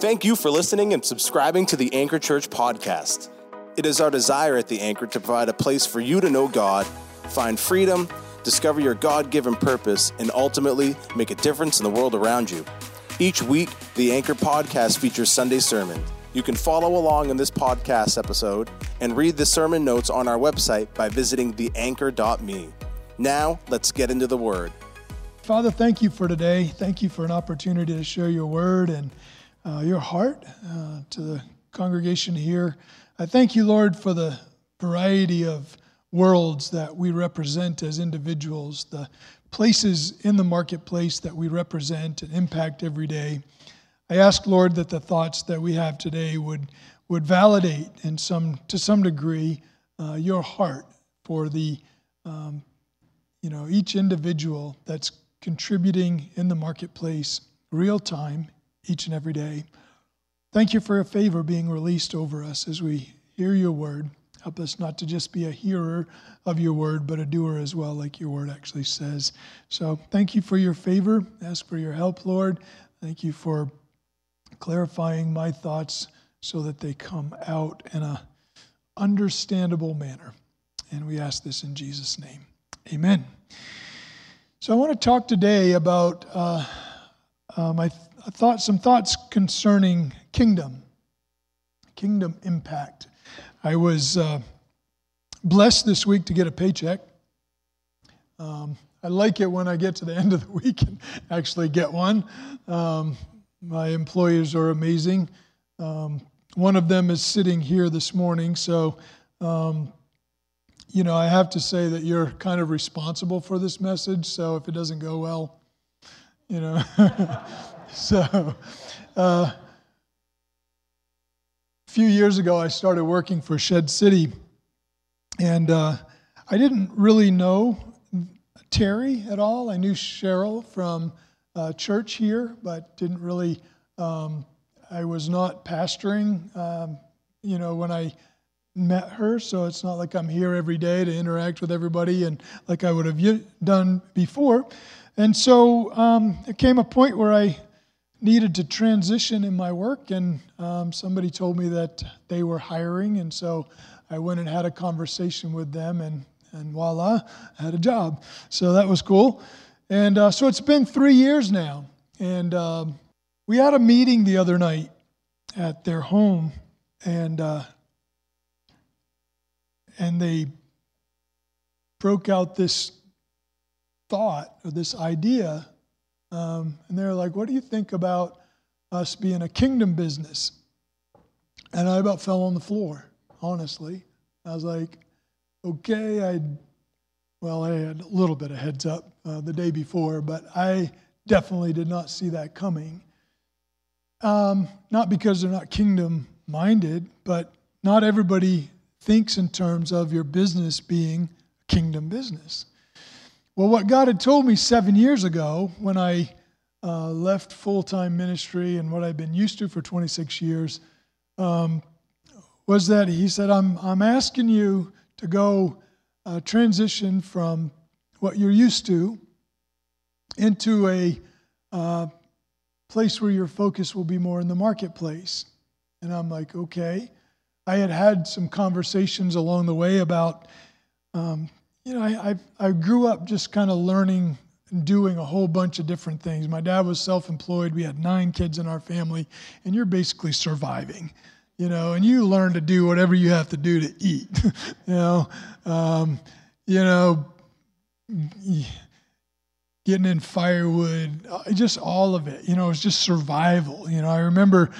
Thank you for listening and subscribing to the Anchor Church podcast. It is our desire at the Anchor to provide a place for you to know God, find freedom, discover your God given purpose, and ultimately make a difference in the world around you. Each week, the Anchor podcast features Sunday sermon. You can follow along in this podcast episode and read the sermon notes on our website by visiting theanchor.me. Now, let's get into the word. Father, thank you for today. Thank you for an opportunity to share your word and uh, your heart uh, to the congregation here. I thank you, Lord, for the variety of worlds that we represent as individuals, the places in the marketplace that we represent and impact every day. I ask, Lord, that the thoughts that we have today would, would validate in some, to some degree uh, your heart for the, um, you know, each individual that's contributing in the marketplace real time each and every day. Thank you for a favor being released over us as we hear your word. Help us not to just be a hearer of your word, but a doer as well, like your word actually says. So thank you for your favor. Ask for your help, Lord. Thank you for clarifying my thoughts so that they come out in a understandable manner. And we ask this in Jesus' name. Amen. So I want to talk today about uh, uh, my thought, some thoughts concerning kingdom, kingdom impact. I was uh, blessed this week to get a paycheck. Um, I like it when I get to the end of the week and actually get one. Um, my employers are amazing. Um, one of them is sitting here this morning, so um, you know I have to say that you're kind of responsible for this message. So if it doesn't go well, you know. so, uh, a few years ago, I started working for Shed City, and uh, I didn't really know Terry at all. I knew Cheryl from uh, church here, but didn't really. Um, I was not pastoring, um, you know, when I met her, so it's not like I'm here every day to interact with everybody and like I would have done before. And so um, there came a point where I needed to transition in my work, and um, somebody told me that they were hiring, and so I went and had a conversation with them, and and voila, I had a job. So that was cool. And uh, so it's been three years now, and um, we had a meeting the other night at their home, and uh, and they broke out this thought or this idea um, and they're like, What do you think about us being a kingdom business? And I about fell on the floor, honestly. I was like, Okay, I, well, I had a little bit of heads up uh, the day before, but I definitely did not see that coming. Um, not because they're not kingdom minded, but not everybody thinks in terms of your business being a kingdom business. Well, what God had told me seven years ago when I uh, left full time ministry and what I'd been used to for 26 years um, was that He said, I'm, I'm asking you to go uh, transition from what you're used to into a uh, place where your focus will be more in the marketplace. And I'm like, okay. I had had some conversations along the way about um, you know, I, I, I grew up just kind of learning and doing a whole bunch of different things. My dad was self employed. We had nine kids in our family, and you're basically surviving, you know, and you learn to do whatever you have to do to eat, you know. Um, you know, getting in firewood, uh, just all of it. You know, it's just survival. You know, I remember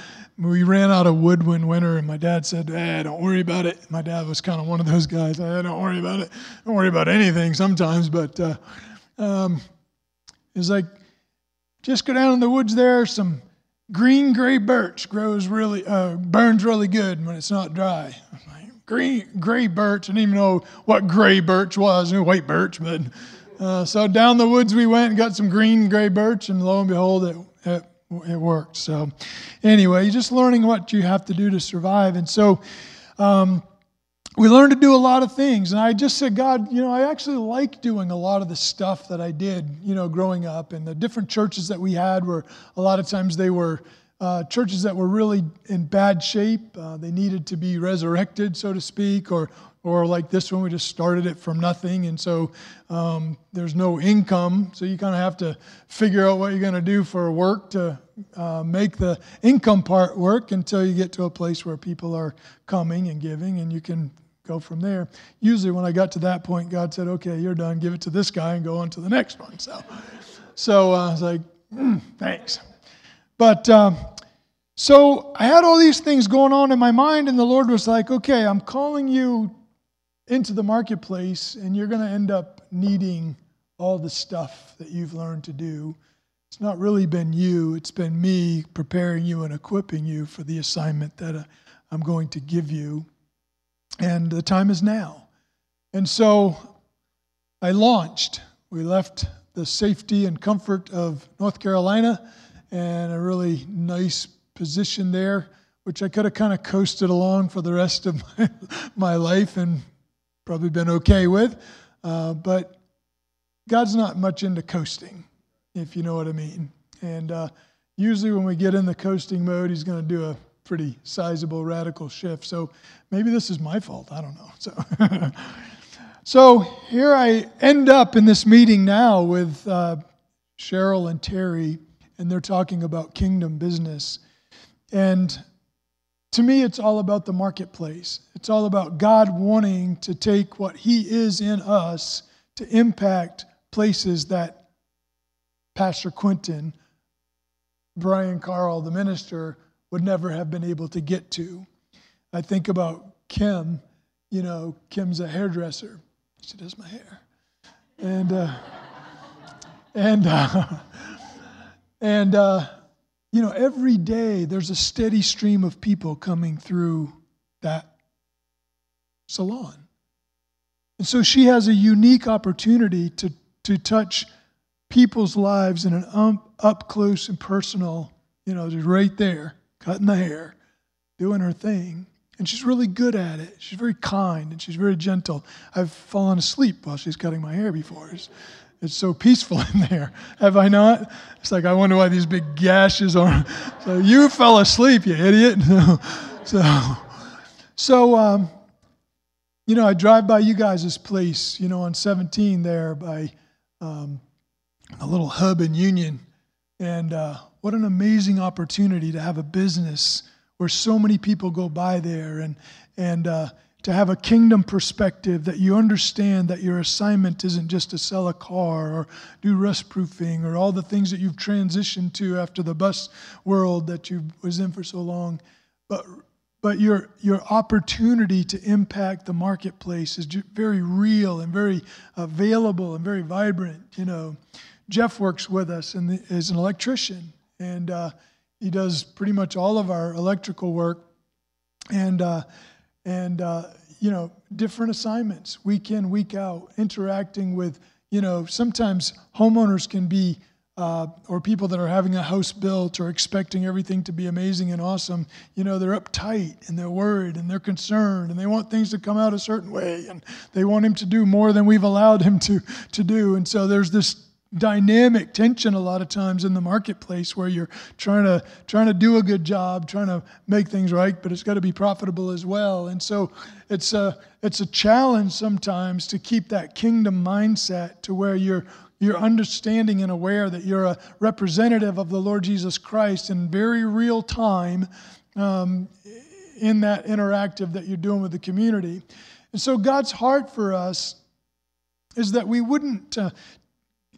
we ran out of wood one winter, and my dad said, eh, "Don't worry about it." My dad was kind of one of those guys. Eh, don't worry about it. Don't worry about anything sometimes, but uh, um, it's like just go down in the woods there. Some green gray birch grows really, uh, burns really good when it's not dry. Green gray birch. I didn't even know what gray birch was. I knew white birch, but uh, so down the woods we went and got some green gray birch, and lo and behold, it, it it worked. So, anyway, just learning what you have to do to survive. And so, um, we learned to do a lot of things. And I just said, God, you know, I actually like doing a lot of the stuff that I did, you know, growing up. And the different churches that we had were, a lot of times they were uh, churches that were really in bad shape. Uh, they needed to be resurrected, so to speak, or or like this one, we just started it from nothing, and so um, there's no income. So you kind of have to figure out what you're going to do for work to uh, make the income part work until you get to a place where people are coming and giving, and you can go from there. Usually, when I got to that point, God said, "Okay, you're done. Give it to this guy and go on to the next one." So, so uh, I was like, mm, "Thanks." But um, so I had all these things going on in my mind, and the Lord was like, "Okay, I'm calling you into the marketplace, and you're going to end up needing all the stuff that you've learned to do. It's not really been you, it's been me preparing you and equipping you for the assignment that uh, I'm going to give you. And the time is now. And so I launched. We left the safety and comfort of North Carolina and a really nice position there, which I could have kind of coasted along for the rest of my, my life and probably been okay with. Uh, but God's not much into coasting, if you know what I mean. And uh, usually when we get in the coasting mode, He's going to do a pretty sizable radical shift. So maybe this is my fault. I don't know. So, so here I end up in this meeting now with uh, Cheryl and Terry, and they're talking about kingdom business. And to me, it's all about the marketplace. It's all about God wanting to take what He is in us to impact places that Pastor Quentin, Bryan Carle, the minister, would never have been able to get to. I think about Kim. You know, Kim's a hairdresser. She does my hair, and uh, and uh, and. Uh, you know, every day there's a steady stream of people coming through that salon. And so she has a unique opportunity to, to touch people's lives in an um, up close and personal, you know, just right there, cutting the hair, doing her thing. And she's really good at it. She's very kind and she's very gentle. I've fallen asleep while she's cutting my hair before. It's, it's so peaceful in there. Have I not? It's like, I wonder why these big gashes are. So you fell asleep, you idiot. so, so um, you know, I drive by you guys' place, you know, on 17 there by um, a little hub in Union. And uh, what an amazing opportunity to have a business where so many people go by there and, and, uh, to have a kingdom perspective that you understand that your assignment isn't just to sell a car or do rust proofing or all the things that you've transitioned to after the bus world that you was in for so long but but your your opportunity to impact the marketplace is very real and very available and very vibrant you know. Jeff works with us and is an electrician and uh, he does pretty much all of our electrical work and uh, and uh, you know different assignments week in week out interacting with you know sometimes homeowners can be uh, or people that are having a house built or expecting everything to be amazing and awesome you know they're uptight and they're worried and they're concerned and they want things to come out a certain way and they want him to do more than we've allowed him to to do. And so there's this dynamic tension a lot of times in the marketplace where you're trying to trying to do a good job trying to make things right but it's got to be profitable as well and so it's a it's a challenge sometimes to keep that kingdom mindset to where you're you're understanding and aware that you're a representative of the Lord Jesus Christ in very real time um, in that interactive that you're doing with the community. And so, God's heart for us is that we wouldn't uh,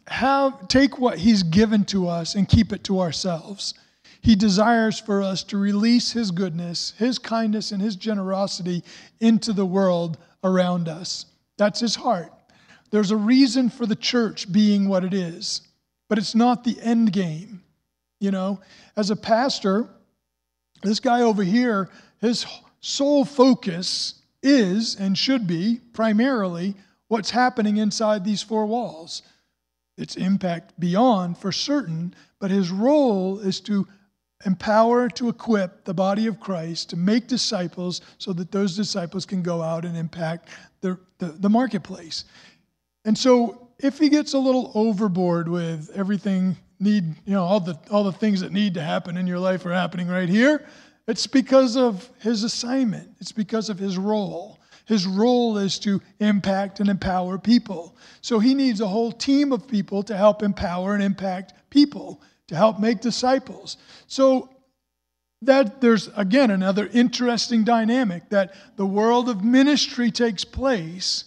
have take what he's given to us and keep it to ourselves. He desires for us to release his goodness, his kindness and his generosity into the world around us. That's his heart. There's a reason for the church being what it is, but it's not the end game. You know, as a pastor, this guy over here, his sole focus is and should be primarily what's happening inside these four walls its impact beyond for certain, but his role is to empower, to equip the body of Christ to make disciples so that those disciples can go out and impact the, the, the marketplace. And so if he gets a little overboard with everything need, you know, all the all the things that need to happen in your life are happening right here. It's because of his assignment. It's because of his role. His role is to impact and empower people. So he needs a whole team of people to help empower and impact people, to help make disciples. So that there's again another interesting dynamic that the world of ministry takes place,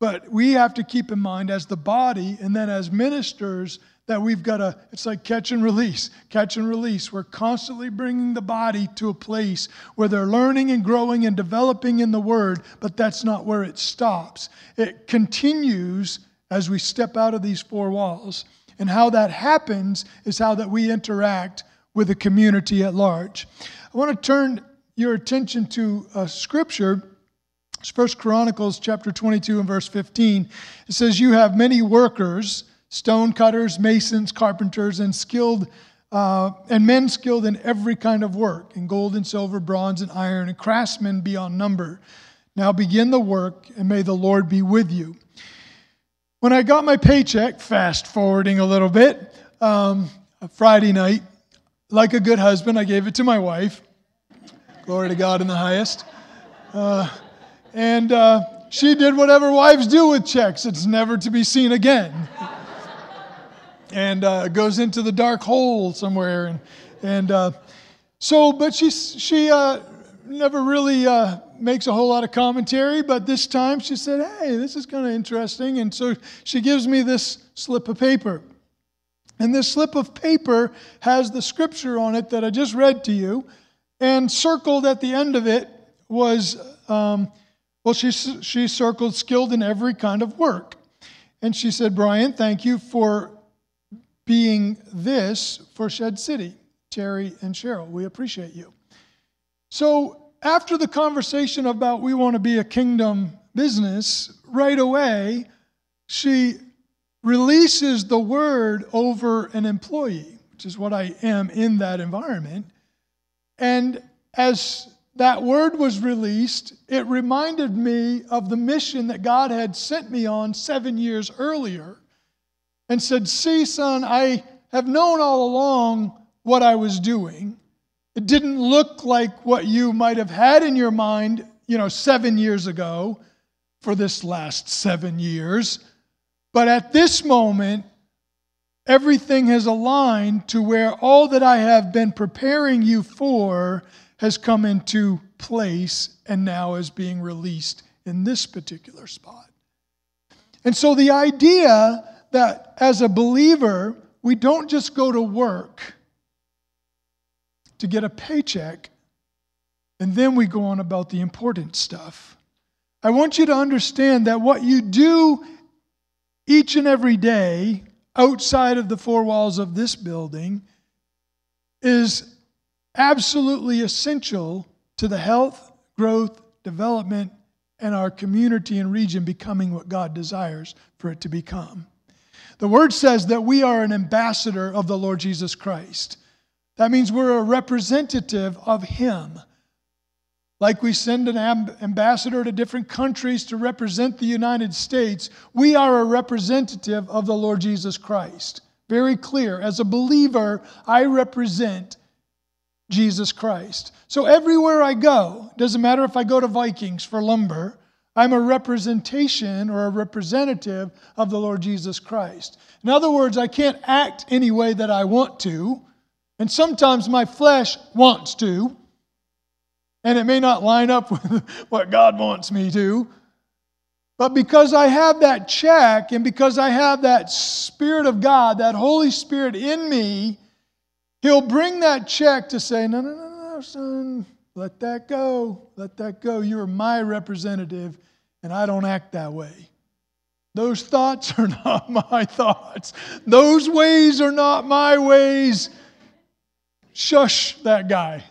but we have to keep in mind as the body and then as ministers that we've got to, it's like catch and release, catch and release. We're constantly bringing the body to a place where they're learning and growing and developing in the Word, but that's not where it stops. It continues as we step out of these four walls. And how that happens is how that we interact with the community at large. I want to turn your attention to a scripture. It's First Chronicles chapter 22 and verse 15. It says, You have many workers stone cutters, masons, carpenters, and skilled uh, and men skilled in every kind of work, in gold and silver, bronze and iron, and craftsmen beyond number. Now begin the work, and may the Lord be with you. When I got my paycheck, fast forwarding a little bit, um, Friday night, like a good husband, I gave it to my wife. Glory to God in the highest. Uh, and uh, she did whatever wives do with checks. It's never to be seen again and uh, goes into the dark hole somewhere. And, and uh, so, but she, she uh, never really uh, makes a whole lot of commentary, but this time she said, Hey, this is kind of interesting. And so she gives me this slip of paper. And this slip of paper has the scripture on it that I just read to you. And circled at the end of it was, um, well, she, she circled skilled in every kind of work. And she said, Bryan, thank you for being this for Shed City. Terry and Cheryl, we appreciate you. So, after the conversation about we want to be a kingdom business, right away, she releases the word over an employee, which is what I am in that environment. And as that word was released, it reminded me of the mission that God had sent me on seven years earlier and said, See, son, I have known all along what I was doing. It didn't look like what you might have had in your mind, you know, seven years ago for this last seven years. But at this moment, everything has aligned to where all that I have been preparing you for has come into place and now is being released in this particular spot. And so the idea that as a believer, we don't just go to work to get a paycheck and then we go on about the important stuff. I want you to understand that what you do each and every day outside of the four walls of this building is absolutely essential to the health, growth, development, and our community and region becoming what God desires for it to become. The word says that we are an ambassador of the Lord Jesus Christ. That means we're a representative of Him. Like we send an ambassador to different countries to represent the United States, we are a representative of the Lord Jesus Christ. Very clear. As a believer, I represent Jesus Christ. So everywhere I go, doesn't matter if I go to Vikings for lumber I'm a representation or a representative of the Lord Jesus Christ. In other words, I can't act any way that I want to, and sometimes my flesh wants to, and it may not line up with what God wants me to. But because I have that check and because I have that Spirit of God, that Holy Spirit in me, He'll bring that check to say, No, no, no, no, son, let that go. Let that go. You are my representative and I don't act that way. Those thoughts are not my thoughts. Those ways are not my ways. Shush that guy.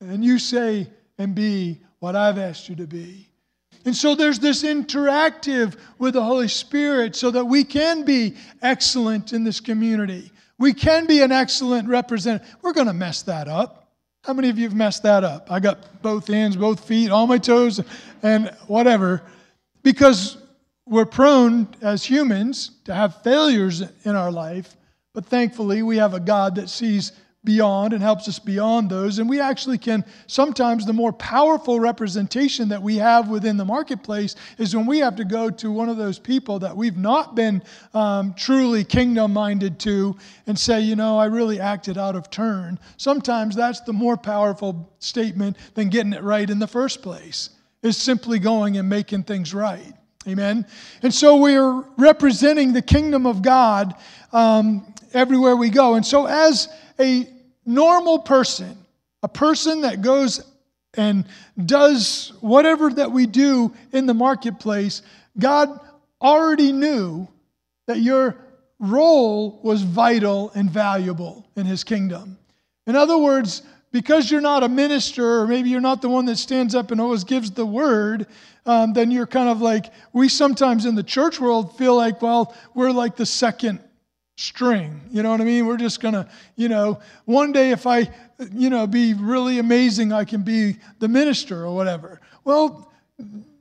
And you say and be what I've asked you to be. And so there's this interactive with the Holy Spirit so that we can be excellent in this community. We can be an excellent representative. We're going to mess that up. How many of you have messed that up? I got both hands, both feet, all my toes, and whatever because we're prone as humans to have failures in our life, But thankfully, we have a God that sees beyond and helps us beyond those. And we actually can, sometimes the more powerful representation that we have within the marketplace is when we have to go to one of those people that we've not been um, truly kingdom minded to and say, you know, I really acted out of turn. Sometimes that's the more powerful statement than getting it right in the first place, is simply going and making things right. Amen. And so we're representing the kingdom of God um, everywhere we go. And so, as a normal person, a person that goes and does whatever that we do in the marketplace, God already knew that your role was vital and valuable in his kingdom. In other words, because you're not a minister, or maybe you're not the one that stands up and always gives the word, um, then you're kind of like, we sometimes in the church world feel like, well, we're like the second string. You know what I mean? We're just going to, you know, one day if I, you know, be really amazing, I can be the minister or whatever. Well,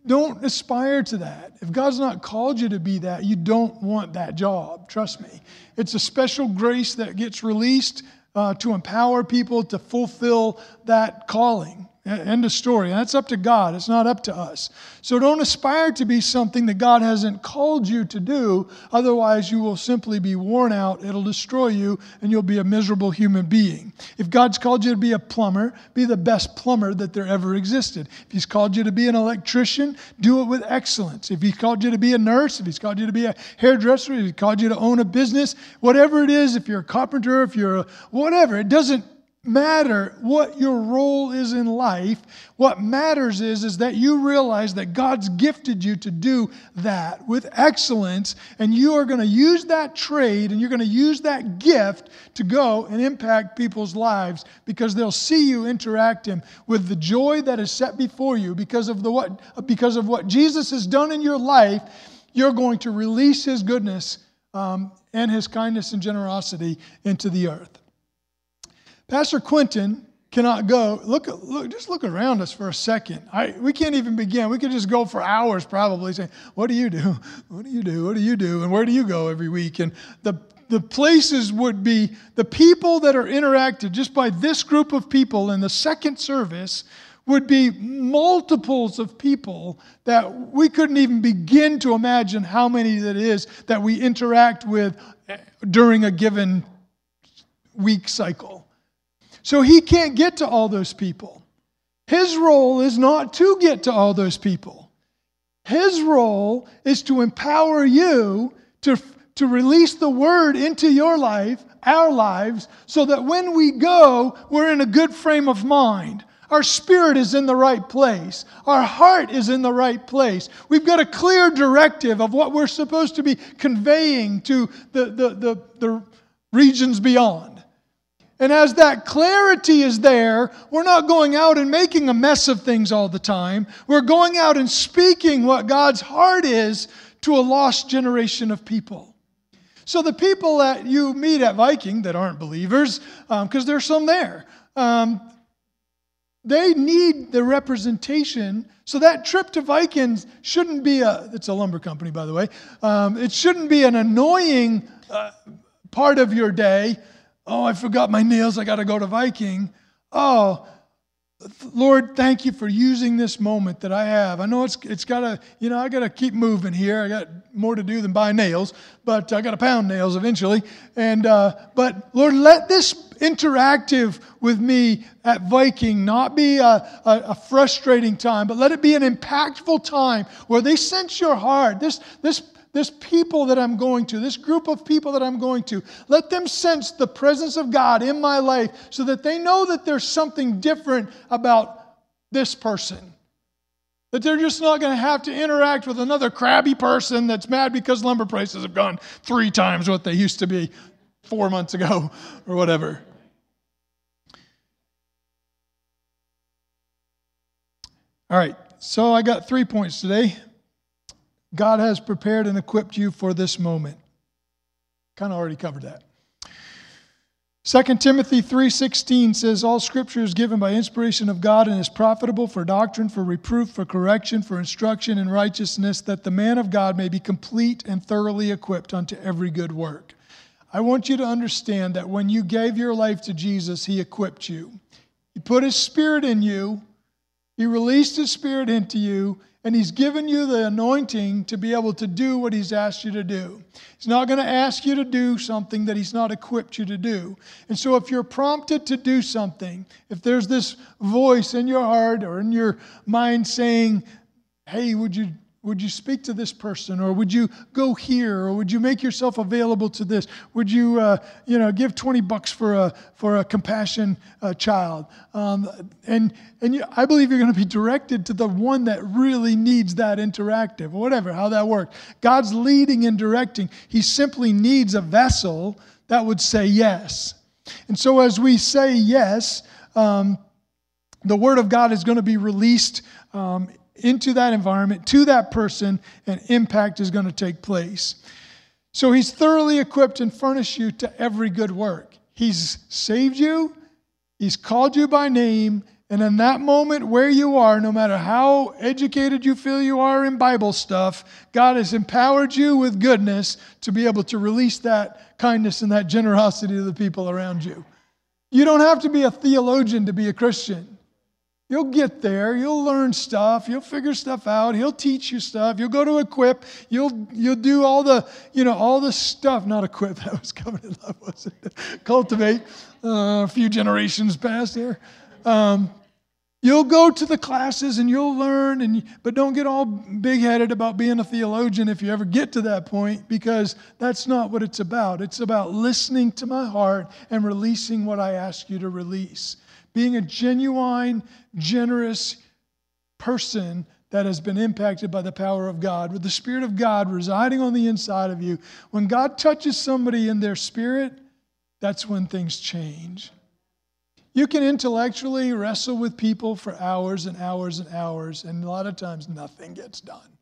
don't aspire to that. If God's not called you to be that, you don't want that job. Trust me. It's a special grace that gets released uh, to empower people to fulfill that calling. End of story. That's up to God. It's not up to us. So don't aspire to be something that God hasn't called you to do. Otherwise, you will simply be worn out. It'll destroy you, and you'll be a miserable human being. If God's called you to be a plumber, be the best plumber that there ever existed. If He's called you to be an electrician, do it with excellence. If He's called you to be a nurse, if He's called you to be a hairdresser, if He's called you to own a business, whatever it is, if you're a carpenter, if you're a whatever, it doesn't matter what your role is in life. What matters is, is that you realize that God's gifted you to do that with excellence, and you are going to use that trade and you're going to use that gift to go and impact people's lives because they'll see you interacting with the joy that is set before you because of, the what, because of what Jesus has done in your life. You're going to release His goodness um, and His kindness and generosity into the earth. Pastor Quentin cannot go. Look, look, just look around us for a second. I, we can't even begin. We could just go for hours probably saying, What do you do? What do you do? What do you do? And where do you go every week? And the, the places would be the people that are interacted just by this group of people in the second service would be multiples of people that we couldn't even begin to imagine how many that is that we interact with during a given week cycle. So he can't get to all those people. His role is not to get to all those people. His role is to empower you to, to release the word into your life, our lives, so that when we go, we're in a good frame of mind. Our spirit is in the right place. Our heart is in the right place. We've got a clear directive of what we're supposed to be conveying to the, the, the, the regions beyond. And as that clarity is there, we're not going out and making a mess of things all the time. We're going out and speaking what God's heart is to a lost generation of people. So the people that you meet at Viking that aren't believers, because um, there's some there, um, they need the representation. So that trip to Vikings shouldn't be a, it's a lumber company, by the way, um, it shouldn't be an annoying uh, part of your day Oh, I forgot my nails. I got to go to Viking. Oh, Lord, thank you for using this moment that I have. I know it's, it's got to, you know, I got to keep moving here. I got more to do than buy nails, but I got to pound nails eventually. And, uh, but Lord, let this interactive with me at Viking not be a, a, a frustrating time, but let it be an impactful time where they sense your heart. This, this this people that I'm going to, this group of people that I'm going to, let them sense the presence of God in my life so that they know that there's something different about this person. That they're just not going to have to interact with another crabby person that's mad because lumber prices have gone three times what they used to be four months ago or whatever. All right, so I got three points today. God has prepared and equipped you for this moment. Kind of already covered that. 2 Timothy 3:16 says all scripture is given by inspiration of God and is profitable for doctrine, for reproof, for correction, for instruction in righteousness that the man of God may be complete and thoroughly equipped unto every good work. I want you to understand that when you gave your life to Jesus, He equipped you. He put His Spirit in you, He released His Spirit into you, and He's given you the anointing to be able to do what He's asked you to do. He's not going to ask you to do something that He's not equipped you to do. And so, if you're prompted to do something, if there's this voice in your heart or in your mind saying, Hey, would you would you speak to this person? Or would you go here? Or would you make yourself available to this? Would you uh, you know give 20 bucks for a for a compassion uh, child? Um, and and you, i believe you're going to be directed to the one that really needs that interactive whatever how that works god's leading and directing. He simply needs a vessel that would say yes. And so as we say yes um, the word of god is going to be released um, into that environment, to that person, and impact is going to take place. So he's thoroughly equipped and furnished you to every good work. He's saved you, he's called you by name, and in that moment where you are, no matter how educated you feel you are in Bible stuff, God has empowered you with goodness to be able to release that kindness and that generosity to the people around you. You don't have to be a theologian to be a Christian. You'll get there. You'll learn stuff. You'll figure stuff out. He'll teach you stuff. You'll go to equip. You'll you'll do all the you know all the stuff. Not equip. That was in love. Was it? Cultivate. Uh, a few generations past there. Um, you'll go to the classes and you'll learn, and but don't get all big-headed about being a theologian if you ever get to that point, because that's not what it's about. It's about listening to my heart and releasing what I ask you to release being a genuine, generous person that has been impacted by the power of God, with the Spirit of God residing on the inside of you. When God touches somebody in their spirit, that's when things change. You can intellectually wrestle with people for hours and hours and hours, and a lot of times nothing gets done.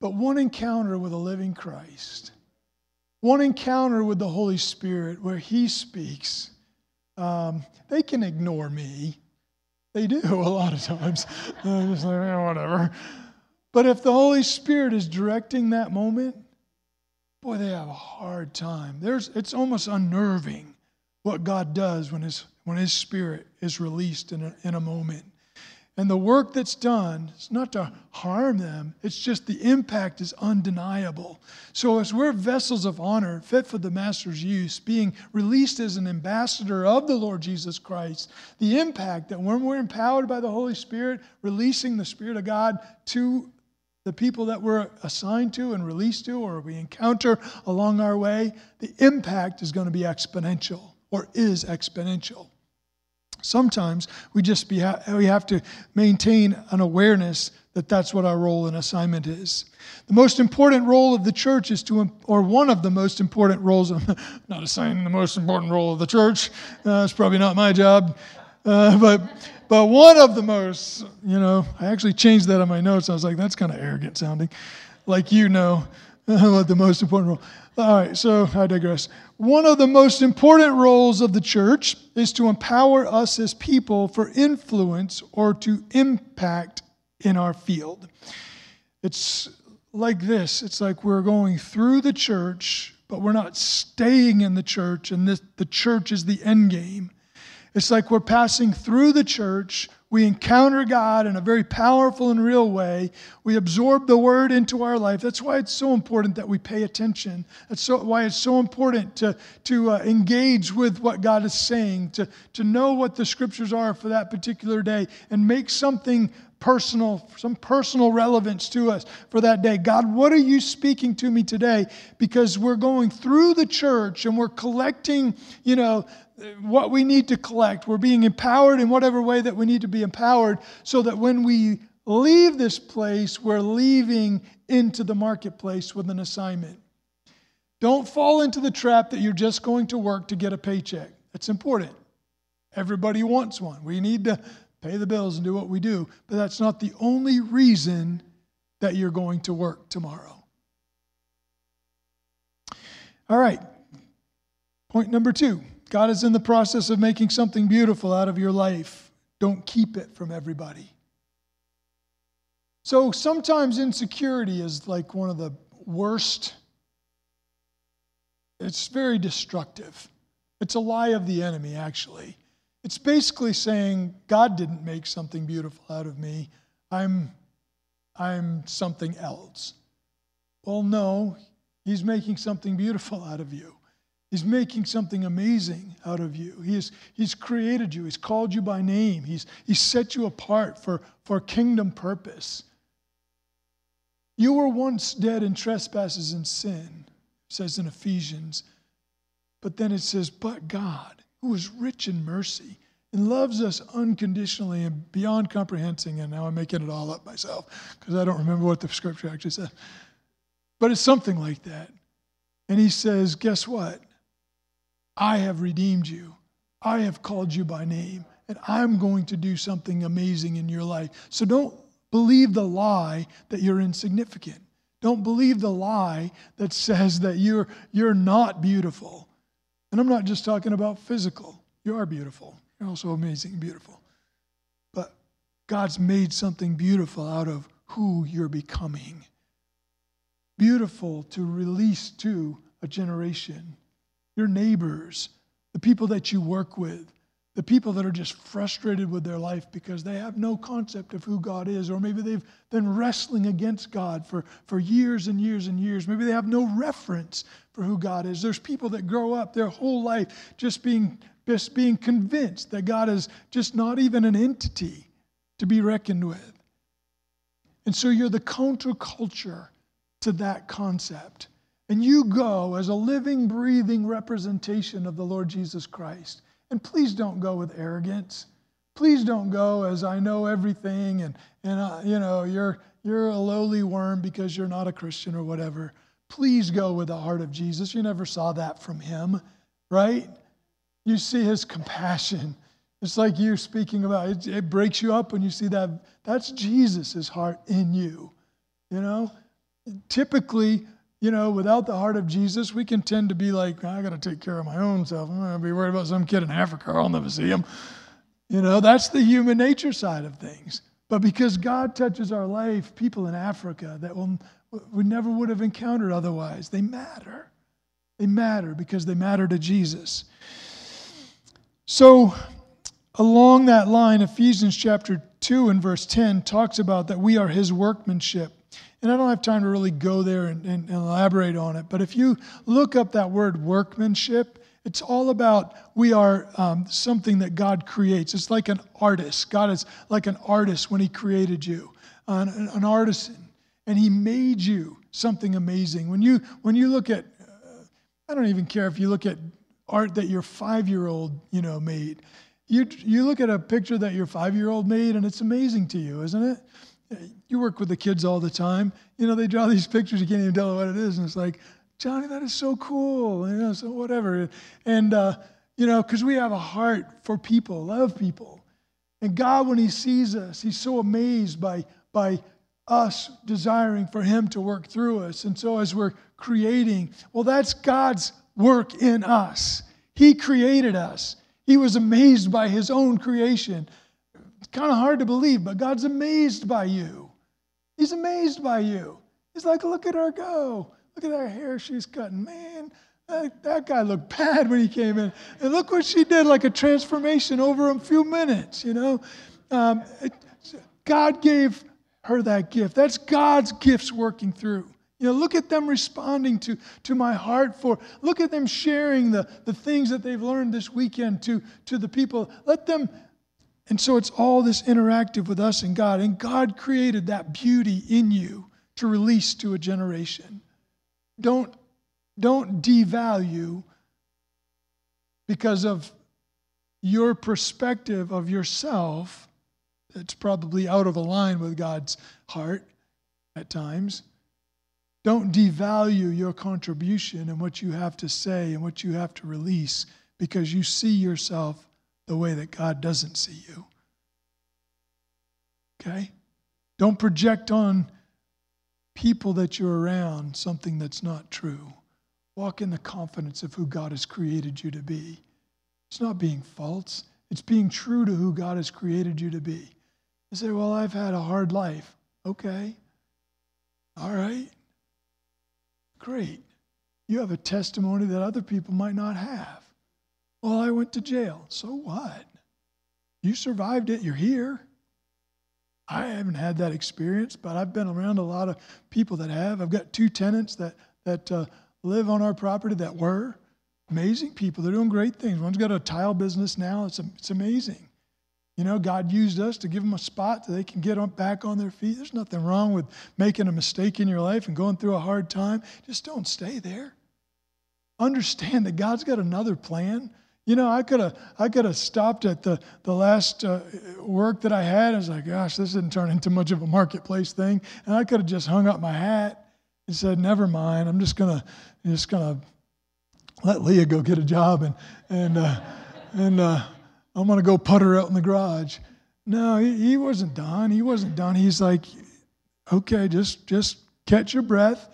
But one encounter with a living Christ, one encounter with the Holy Spirit where He speaks, um, they can ignore me. They do a lot of times. They're just like, eh, whatever. But if the Holy Spirit is directing that moment, boy, they have a hard time. There's, it's almost unnerving what God does when His, when his Spirit is released in a, in a moment. And the work that's done is not to harm them, it's just the impact is undeniable. So, as we're vessels of honor, fit for the Master's use, being released as an ambassador of the Lord Jesus Christ, the impact that when we're empowered by the Holy Spirit, releasing the Spirit of God to the people that we're assigned to and released to, or we encounter along our way, the impact is going to be exponential or is exponential. Sometimes we just be, we have to maintain an awareness that that's what our role and assignment is. The most important role of the church is to, or one of the most important roles, I'm not assigning the most important role of the church, uh, it's probably not my job, uh, but, but one of the most, you know, I actually changed that on my notes. I was like, that's kind of arrogant sounding, like you know what the most important role. All right, so I digress. One of the most important roles of the church is to empower us as people for influence or to impact in our field. It's like this it's like we're going through the church, but we're not staying in the church, and this, the church is the end game. It's like we're passing through the church, we encounter God in a very powerful and real way. We absorb the word into our life. That's why it's so important that we pay attention. That's so, why it's so important to, to uh, engage with what God is saying, to, to know what the scriptures are for that particular day, and make something personal, some personal relevance to us for that day. God, what are you speaking to me today? Because we're going through the church and we're collecting, you know, what we need to collect. We're being empowered in whatever way that we need to be empowered so that when we leave this place, we're leaving into the marketplace with an assignment. Don't fall into the trap that you're just going to work to get a paycheck. That's important. Everybody wants one. We need to pay the bills and do what we do, but that's not the only reason that you're going to work tomorrow. All right. Point number two God is in the process of making something beautiful out of your life. Don't keep it from everybody. So sometimes insecurity is like one of the worst it's very destructive. It's a lie of the enemy, actually. It's basically saying, God didn't make something beautiful out of me. I'm, I'm something else. Well, no, He's making something beautiful out of you. He's making something amazing out of you. He he's created you. He's called you by name. He's, he's set you apart for, for kingdom purpose. You were once dead in trespasses and sin, says in Ephesians. But then it says, But God, who is rich in mercy and loves us unconditionally and beyond comprehending. And now I'm making it all up myself because I don't remember what the scripture actually says. But it's something like that. And he says, Guess what? I have redeemed you. I have called you by name, and I'm going to do something amazing in your life. So don't believe the lie that you're insignificant. Don't believe the lie that says that you're, you're not beautiful. And I'm not just talking about physical. You are beautiful. You're also amazing and beautiful. But God's made something beautiful out of who you're becoming. Beautiful to release to a generation your neighbors, the people that you work with, the people that are just frustrated with their life because they have no concept of who God is, or maybe they've been wrestling against God for, for years and years and years. Maybe they have no reference for who God is. There's people that grow up their whole life just being, just being convinced that God is just not even an entity to be reckoned with. And so you're the counterculture to that concept. And you go as a living, breathing representation of the Lord Jesus Christ. And please don't go with arrogance. Please don't go as I know everything and, and uh, you know, you're, you're a lowly worm because you're not a Christian or whatever. Please go with the heart of Jesus. You never saw that from him, right? You see his compassion. It's like you're speaking about it, it breaks you up when you see that. That's Jesus' heart in you. You know? Typically, you know, without the heart of Jesus, we can tend to be like, I got to take care of my own self. I'm going to be worried about some kid in Africa. I'll never see him. You know, that's the human nature side of things. But because God touches our life, people in Africa that will, we never would have encountered otherwise, they matter. They matter because they matter to Jesus. So, along that line, Ephesians chapter 2 and verse 10 talks about that we are his workmanship and I don't have time to really go there and, and, elaborate on it, but if you look up that word workmanship, it's all about we are um, something that God creates. It's like an artist. God is like an artist when He created you, an, an artisan, and He made you something amazing. When you when you look at, uh, I don't even care if you look at art that your five-year-old you know made. You you look at a picture that your five-year-old made, and it's amazing to you, isn't it? You work with the kids all the time. You know, they draw these pictures, you can't even tell what it is. And it's like, Johnny, that is so cool. You know, so whatever. And, uh, you know, because we have a heart for people, love people. And God, when He sees us, He's so amazed by, by us desiring for Him to work through us. And so as we're creating, well, that's God's work in us. He created us, He was amazed by His own creation. Kind of hard to believe, but God's amazed by you. He's amazed by you. He's like, look at her go. Look at that hair she's cutting. Man, that, that guy looked bad when he came in. And look what she did, like a transformation over a few minutes, you know? Um, it, God gave her that gift. That's God's gifts working through. You know, look at them responding to, to my heart for, look at them sharing the, the things that they've learned this weekend to, to the people. Let them and so it's all this interactive with us and God. And God created that beauty in you to release to a generation. Don't, don't devalue because of your perspective of yourself that's probably out of line with God's heart at times. Don't devalue your contribution and what you have to say and what you have to release because you see yourself the way that God doesn't see you. Okay? Don't project on people that you're around something that's not true. Walk in the confidence of who God has created you to be. It's not being false, it's being true to who God has created you to be. You say, Well, I've had a hard life. Okay. All right. Great. you have a testimony that other people might not have. Well, I went to jail. So what? You survived it. You're here. I haven't had that experience, but I've been around a lot of people that have. I've got two tenants that that uh, live on our property that were amazing people. They're doing great things. One's got a tile business now. It's it's amazing. You know, God used us to give them a spot so they can get on, back on their feet. There's nothing wrong with making a mistake in your life and going through a hard time. Just don't stay there. Understand that God's got another plan. You know, I could have I could have stopped at the the last uh, work that I had. I was like, gosh, this didn't turn into much of a marketplace thing, and I could have just hung up my hat and said, never mind. I'm just gonna just gonna let Leah go get a job and and uh, and uh, I'm gonna go putter out in the garage. No, he, he wasn't done. He wasn't done. He's like, okay, just just catch your breath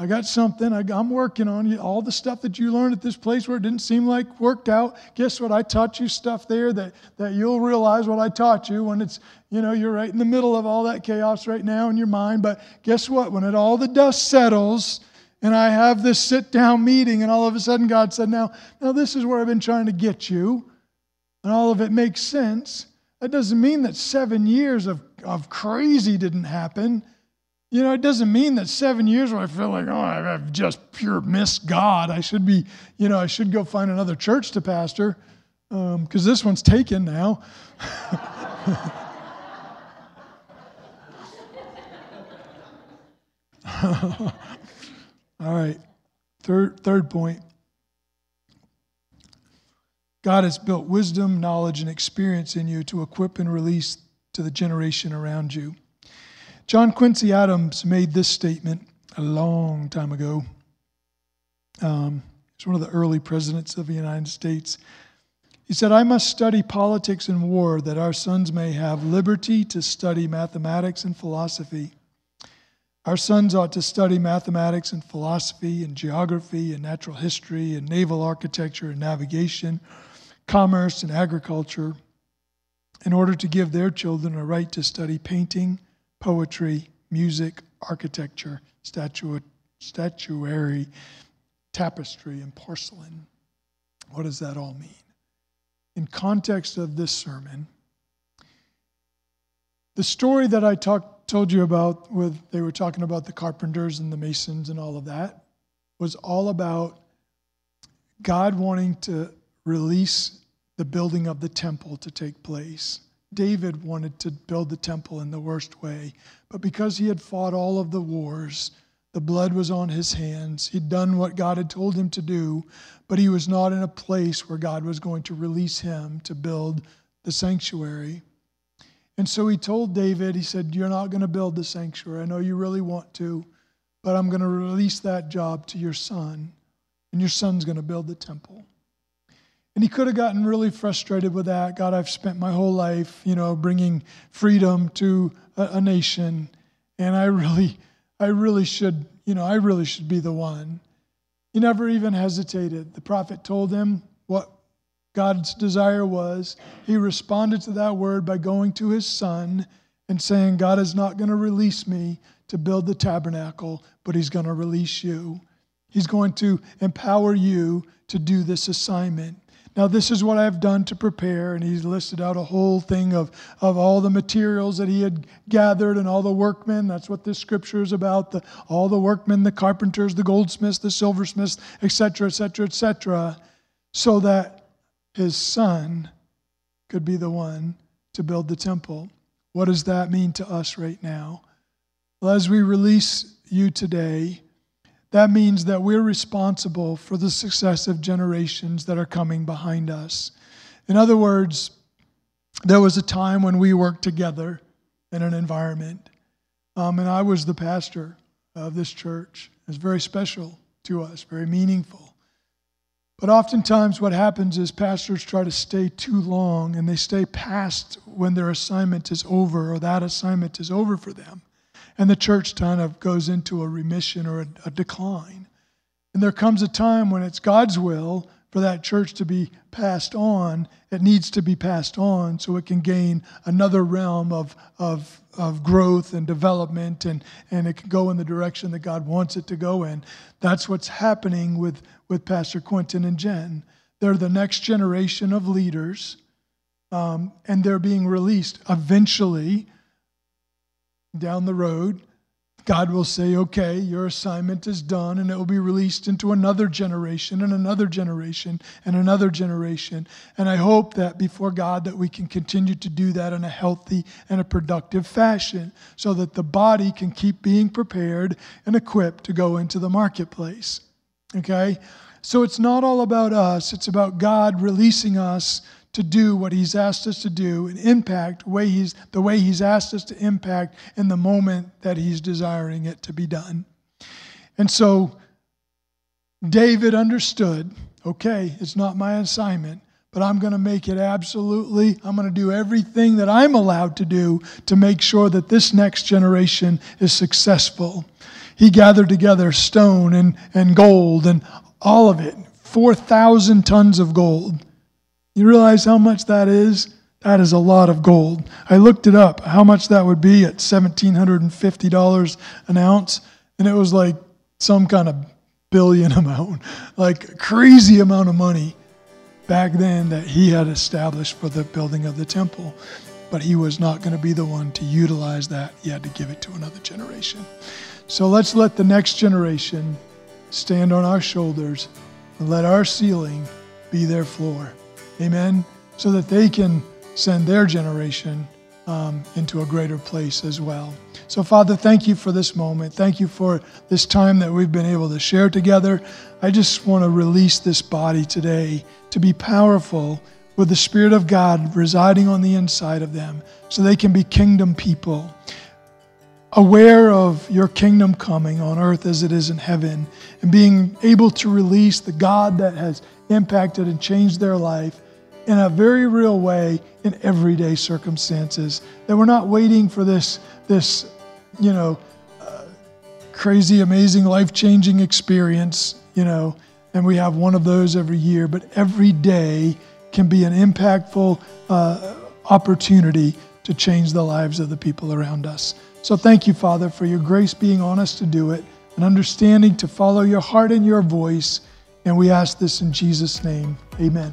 I got something. I, am working on you. All the stuff that you learned at this place where it didn't seem like worked out. Guess what? I taught you stuff there that, that you'll realize what I taught you when it's, you know, you're right in the middle of all that chaos right now in your mind. But guess what? When it all the dust settles and I have this sit down meeting and all of a sudden God said, now, now this is where I've been trying to get you. And all of it makes sense. That doesn't mean that seven years of, of crazy didn't happen. You know, it doesn't mean that seven years where I feel like, oh, I've just pure missed God. I should be, you know, I should go find another church to pastor because um, this one's taken now. All right. Third, third point God has built wisdom, knowledge, and experience in you to equip and release to the generation around you. John Quincy Adams made this statement a long time ago. Um, he's one of the early presidents of the United States. He said, I must study politics and war that our sons may have liberty to study mathematics and philosophy. Our sons ought to study mathematics and philosophy and geography and natural history and naval architecture and navigation, commerce and agriculture, in order to give their children a right to study painting poetry, music, architecture, statu- statuary, tapestry, and porcelain. What does that all mean? In context of this sermon, the story that I talk, told you about with they were talking about the carpenters and the masons and all of that was all about God wanting to release the building of the temple to take place. David wanted to build the temple in the worst way, but because he had fought all of the wars, the blood was on his hands. He'd done what God had told him to do, but he was not in a place where God was going to release him to build the sanctuary. And so he told David, he said, You're not going to build the sanctuary. I know you really want to, but I'm going to release that job to your son, and your son's going to build the temple. And he could have gotten really frustrated with that. God, I've spent my whole life, you know, bringing freedom to a, a nation, and I really, I really should, you know, I really should be the one. He never even hesitated. The prophet told him what God's desire was. He responded to that word by going to his son and saying, God is not going to release me to build the tabernacle, but he's going to release you. He's going to empower you to do this assignment. Now, this is what I've done to prepare. And he's listed out a whole thing of, of all the materials that he had gathered and all the workmen. That's what this scripture is about. The, all the workmen, the carpenters, the goldsmiths, the silversmiths, etc., etc., etc., so that his son could be the one to build the temple. What does that mean to us right now? Well, as we release you today, that means that we're responsible for the successive generations that are coming behind us. In other words, there was a time when we worked together in an environment, um, and I was the pastor of this church. It was very special to us, very meaningful. But oftentimes, what happens is pastors try to stay too long and they stay past when their assignment is over or that assignment is over for them and the church kind of goes into a remission or a, a decline. And there comes a time when it's God's will for that church to be passed on, it needs to be passed on so it can gain another realm of, of, of growth and development and, and it can go in the direction that God wants it to go in. That's what's happening with, with Pastor Quentin and Jen. They're the next generation of leaders, um, and they're being released eventually down the road God will say, okay, your assignment is done, and it will be released into another generation and another generation and another generation. And I hope that before God that we can continue to do that in a healthy and a productive fashion so that the body can keep being prepared and equipped to go into the marketplace. Okay? So it's not all about us, it's about God releasing us to do what he's asked us to do and impact way he's, the way he's asked us to impact in the moment that he's desiring it to be done. And so David understood okay, it's not my assignment, but I'm going to make it absolutely, I'm going to do everything that I'm allowed to do to make sure that this next generation is successful. He gathered together stone and, and gold and all of it 4,000 tons of gold you realize how much that is? That is a lot of gold. I looked it up, how much that would be at $1,750 an ounce, and it was like some kind of billion amount, like crazy amount of money back then that he had established for the building of the temple. But he was not going to be the one to utilize that. He had to give it to another generation. So let's let the next generation stand on our shoulders and let our ceiling be their floor. Amen. So that they can send their generation um, into a greater place as well. So, Father, thank you for this moment. Thank you for this time that we've been able to share together. I just want to release this body today to be powerful with the Spirit of God residing on the inside of them so they can be kingdom people, aware of your kingdom coming on earth as it is in heaven, and being able to release the God that has impacted and changed their life in a very real way in everyday circumstances. That we're not waiting for this, this you know, uh, crazy, amazing, life changing experience, you know, and we have one of those every year, but every day can be an impactful uh, opportunity to change the lives of the people around us. So thank you, Father, for your grace being on us to do it and understanding to follow your heart and your voice. And we ask this in Jesus' name. Amen.